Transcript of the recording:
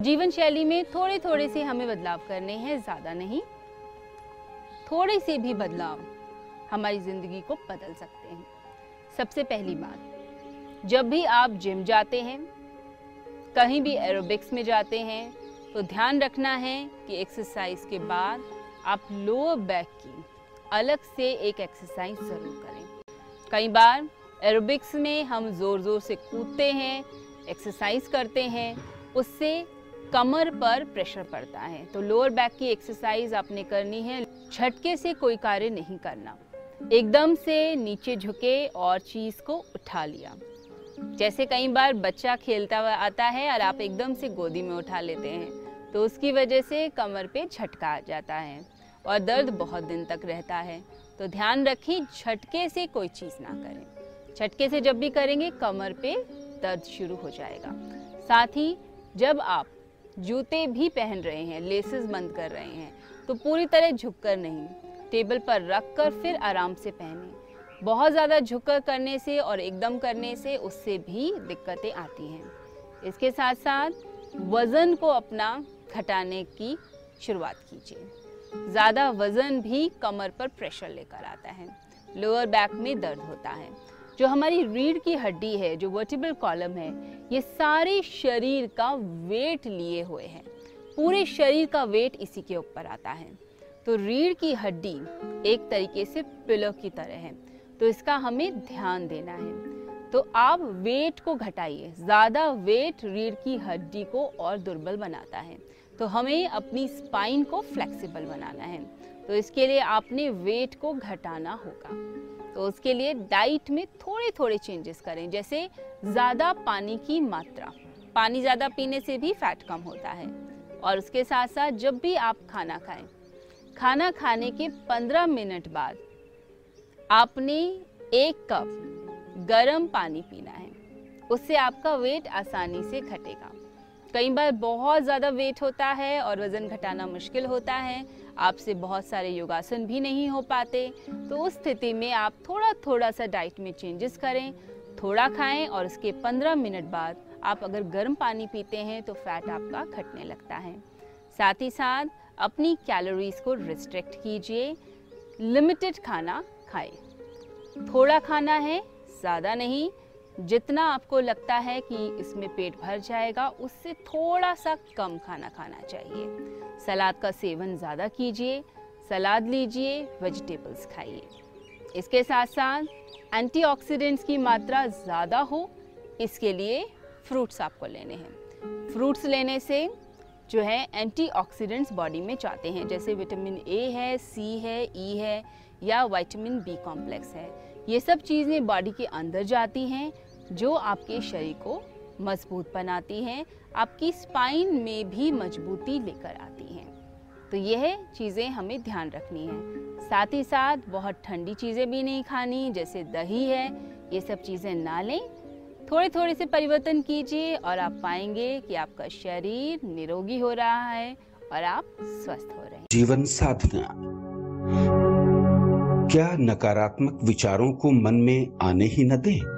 जीवन शैली में थोड़े थोड़े से हमें बदलाव करने हैं, ज़्यादा नहीं। थोड़े से भी बदलाव हमारी ज़िंदगी को बदल सकते हैं। सबसे पहली बात, जब भी आप जिम जाते हैं, कहीं भी एरोबिक्स में जाते हैं तो ध्यान रखना है कि एक्सरसाइज के बाद आप लोअर बैक की अलग से एक एक्सरसाइज ज़रूर करें। कई बार एरोबिक्स में हम ज़ोर ज़ोर से कूदते हैं, एक्सरसाइज करते हैं, उससे कमर पर प्रेशर पड़ता है। तो लोअर बैक की एक्सरसाइज आपने करनी है। झटके से कोई कार्य नहीं करना। एकदम से नीचे झुके और चीज़ को उठा लिया। जैसे कई बार बच्चा खेलता हुआ आता है और आप एकदम से गोदी में उठा लेते हैं तो उसकी वजह से कमर पे झटका आ जाता है और दर्द बहुत दिन तक रहता है। तो ध्यान रखें, झटके से कोई चीज़ ना करें। झटके से जब भी करेंगे, कमर पे दर्द शुरू हो जाएगा। साथ ही जब आप जूते भी पहन रहे हैं लेसेस बंद कर रहे हैं। तो पूरी तरह झुककर नहीं, टेबल पर रख कर फिर आराम से पहने। बहुत ज़्यादा झुककर करने से और एकदम करने से उससे भी दिक्कतें आती हैं। इसके साथ साथ वज़न को अपना घटाने की शुरुआत कीजिए। ज़्यादा वज़न भी कमर पर प्रेशर लेकर आता है। लोअर बैक में दर्द होता है। जो हमारी रीढ़ की हड्डी है, जो वर्टिबल कॉलम है, ये सारे शरीर का वेट लिए हुए हैं। पूरे शरीर का वेट इसी के ऊपर आता है। तो रीढ़ की हड्डी एक तरीके से पिलो की तरह है। तो इसका हमें ध्यान देना है। तो आप वेट को घटाइए। ज़्यादा वेट रीढ़ की हड्डी को और दुर्बल बनाता है। तो हमें अपनी स्पाइन को फ्लेक्सिबल बनाना है। तो इसके लिए आपने वेट को घटाना होगा। तो उसके लिए डाइट में थोड़े थोड़े चेंजेस करें, जैसे ज़्यादा पानी की मात्रा। पानी ज़्यादा पीने से भी फैट कम होता है। और उसके साथ साथ जब भी आप खाना खाएँ, खाना खाने के 15 मिनट बाद आपने एक कप गर्म पानी पीना है। उससे आपका वेट आसानी से घटेगा। कई बार बहुत ज़्यादा वेट होता है और वज़न घटाना मुश्किल होता है। आपसे बहुत सारे योगासन भी नहीं हो पाते। तो उस स्थिति में आप थोड़ा थोड़ा सा डाइट में चेंजेस करें, थोड़ा खाएँ और उसके 15 मिनट बाद आप अगर गर्म पानी पीते हैं तो फैट आपका घटने लगता है। साथ ही साथ अपनी कैलोरीज को रिस्ट्रिक्ट कीजिए। लिमिटेड खाना खाएँ। थोड़ा खाना है, ज़्यादा नहीं जितना आपको लगता है कि इसमें पेट भर जाएगा, उससे थोड़ा सा कम खाना खाना चाहिए। सलाद का सेवन ज़्यादा कीजिए, सलाद लीजिए, वेजिटेबल्स खाइए। इसके साथ साथ एंटीऑक्सीडेंट्स की मात्रा ज़्यादा हो, इसके लिए फ्रूट्स आपको लेने हैं। फ्रूट्स लेने से जो है एंटीऑक्सीडेंट्स बॉडी में चाहते हैं, जैसे विटामिन ए है, सी है, ई e है या विटामिन बी कॉम्प्लेक्स है। ये सब चीज़ें बॉडी के अंदर जाती हैं जो आपके शरीर को मज़बूत बनाती हैं, आपकी स्पाइन में भी मजबूती लेकर आती हैं। तो यह चीज़ें हमें ध्यान रखनी है। साथ ही साथ बहुत ठंडी चीज़ें भी नहीं खानी, जैसे दही है, ये सब चीज़ें ना लें। थोड़े थोड़े से परिवर्तन कीजिए और आप पाएँगे कि आपका शरीर निरोगी हो रहा है और आप स्वस्थ हो रहे हैं। जीवन साधना। क्या नकारात्मक विचारों को मन में आने ही न दें?